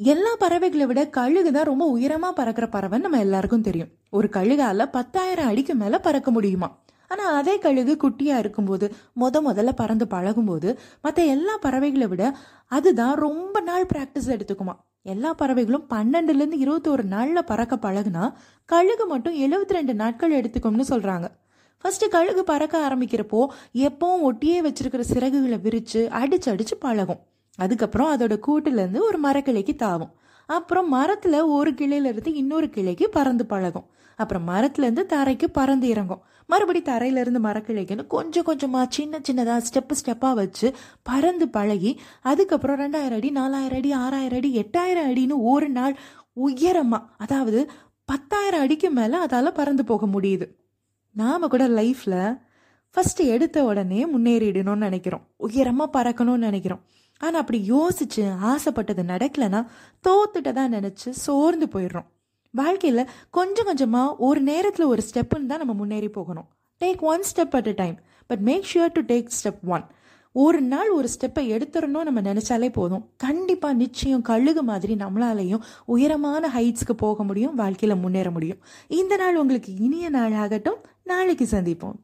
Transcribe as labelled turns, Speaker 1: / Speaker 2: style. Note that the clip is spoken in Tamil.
Speaker 1: எல்லா பறவைகளை விட கழுகு தான் ரொம்ப உயரமா பறக்கிற பறவைன்னு நம்ம எல்லாருக்கும் தெரியும். ஒரு கழுகால பத்தாயிரம் அடிக்கு மேல பறக்க முடியுமா? ஆனா அதே கழுகு குட்டியா இருக்கும்போது முத முதல்ல பறந்து பழகும்போது மற்ற எல்லா பறவைகளை விட அதுதான் ரொம்ப நாள் பிராக்டிஸ் எடுத்துக்குமா? எல்லா பறவைகளும் பன்னெண்டுல இருந்து இருபத்தோரு நாள்ல பறக்க பழகுனா கழுகு மட்டும் எழுபத்தி ரெண்டு நாட்கள் எடுத்துக்கும்னு சொல்றாங்க. ஃபர்ஸ்ட் கழுகு பறக்க ஆரம்பிக்கிறப்போ எப்பவும் ஒட்டியே வச்சிருக்கிற சிறகுகளை விரிச்சு அடிச்சு அடிச்சு பழகும். அதுக்கப்புறம் அதோட கூட்டிலேருந்து ஒரு மரக்கிளைக்கு தாவும். அப்புறம் மரத்தில் ஒரு கிளையில இருந்து இன்னொரு கிளைக்கு பறந்து பழகும். அப்புறம் மரத்துலேருந்து தரைக்கு பறந்து இறங்கும். மறுபடி தரையிலேருந்து மரக்கிளைக்குன்னு கொஞ்சம் கொஞ்சமாக சின்ன சின்னதாக ஸ்டெப்பு ஸ்டெப்பாக வச்சு பறந்து பழகி அதுக்கப்புறம் ரெண்டாயிரம் அடி நாலாயிரம் அடி ஆறாயிரம் அடி எட்டாயிரம் அடின்னு ஒரு நாள் உயரமாக அதாவது பத்தாயிரம் அடிக்கு மேலே அதால் பறந்து போக முடியுது. நாம கூட லைஃப்பில் ஃபஸ்ட்டு எடுத்த உடனே முன்னேறிடணும்னு நினைக்கிறோம். உயரமாக பறக்கணும்னு நினைக்கிறோம். ஆனால் அப்படி யோசிச்சு ஆசைப்பட்டது நடக்கலைன்னா தோத்துட்டதா நினச்சி சோர்ந்து போயிடுறோம். வாழ்க்கையில் கொஞ்சம் கொஞ்சமாக ஒரு நேரத்தில் ஒரு ஸ்டெப்புன்னு தான் நம்ம முன்னேறி போகணும். Take one step at a time but make sure to take step one ஒரு நாள் ஒரு ஸ்டெப்பை எடுத்துடணும் நம்ம நினச்சாலே போதும். கண்டிப்பாக நிச்சயம் கழுகு மாதிரி நம்மளாலையும் உயரமான ஹைட்ஸ்க்கு போக முடியும் வாழ்க்கையில் முன்னேற முடியும். இந்த நாள் உங்களுக்கு இனிய நாள் ஆகட்டும் நாளைக்கு சந்திப்போம்.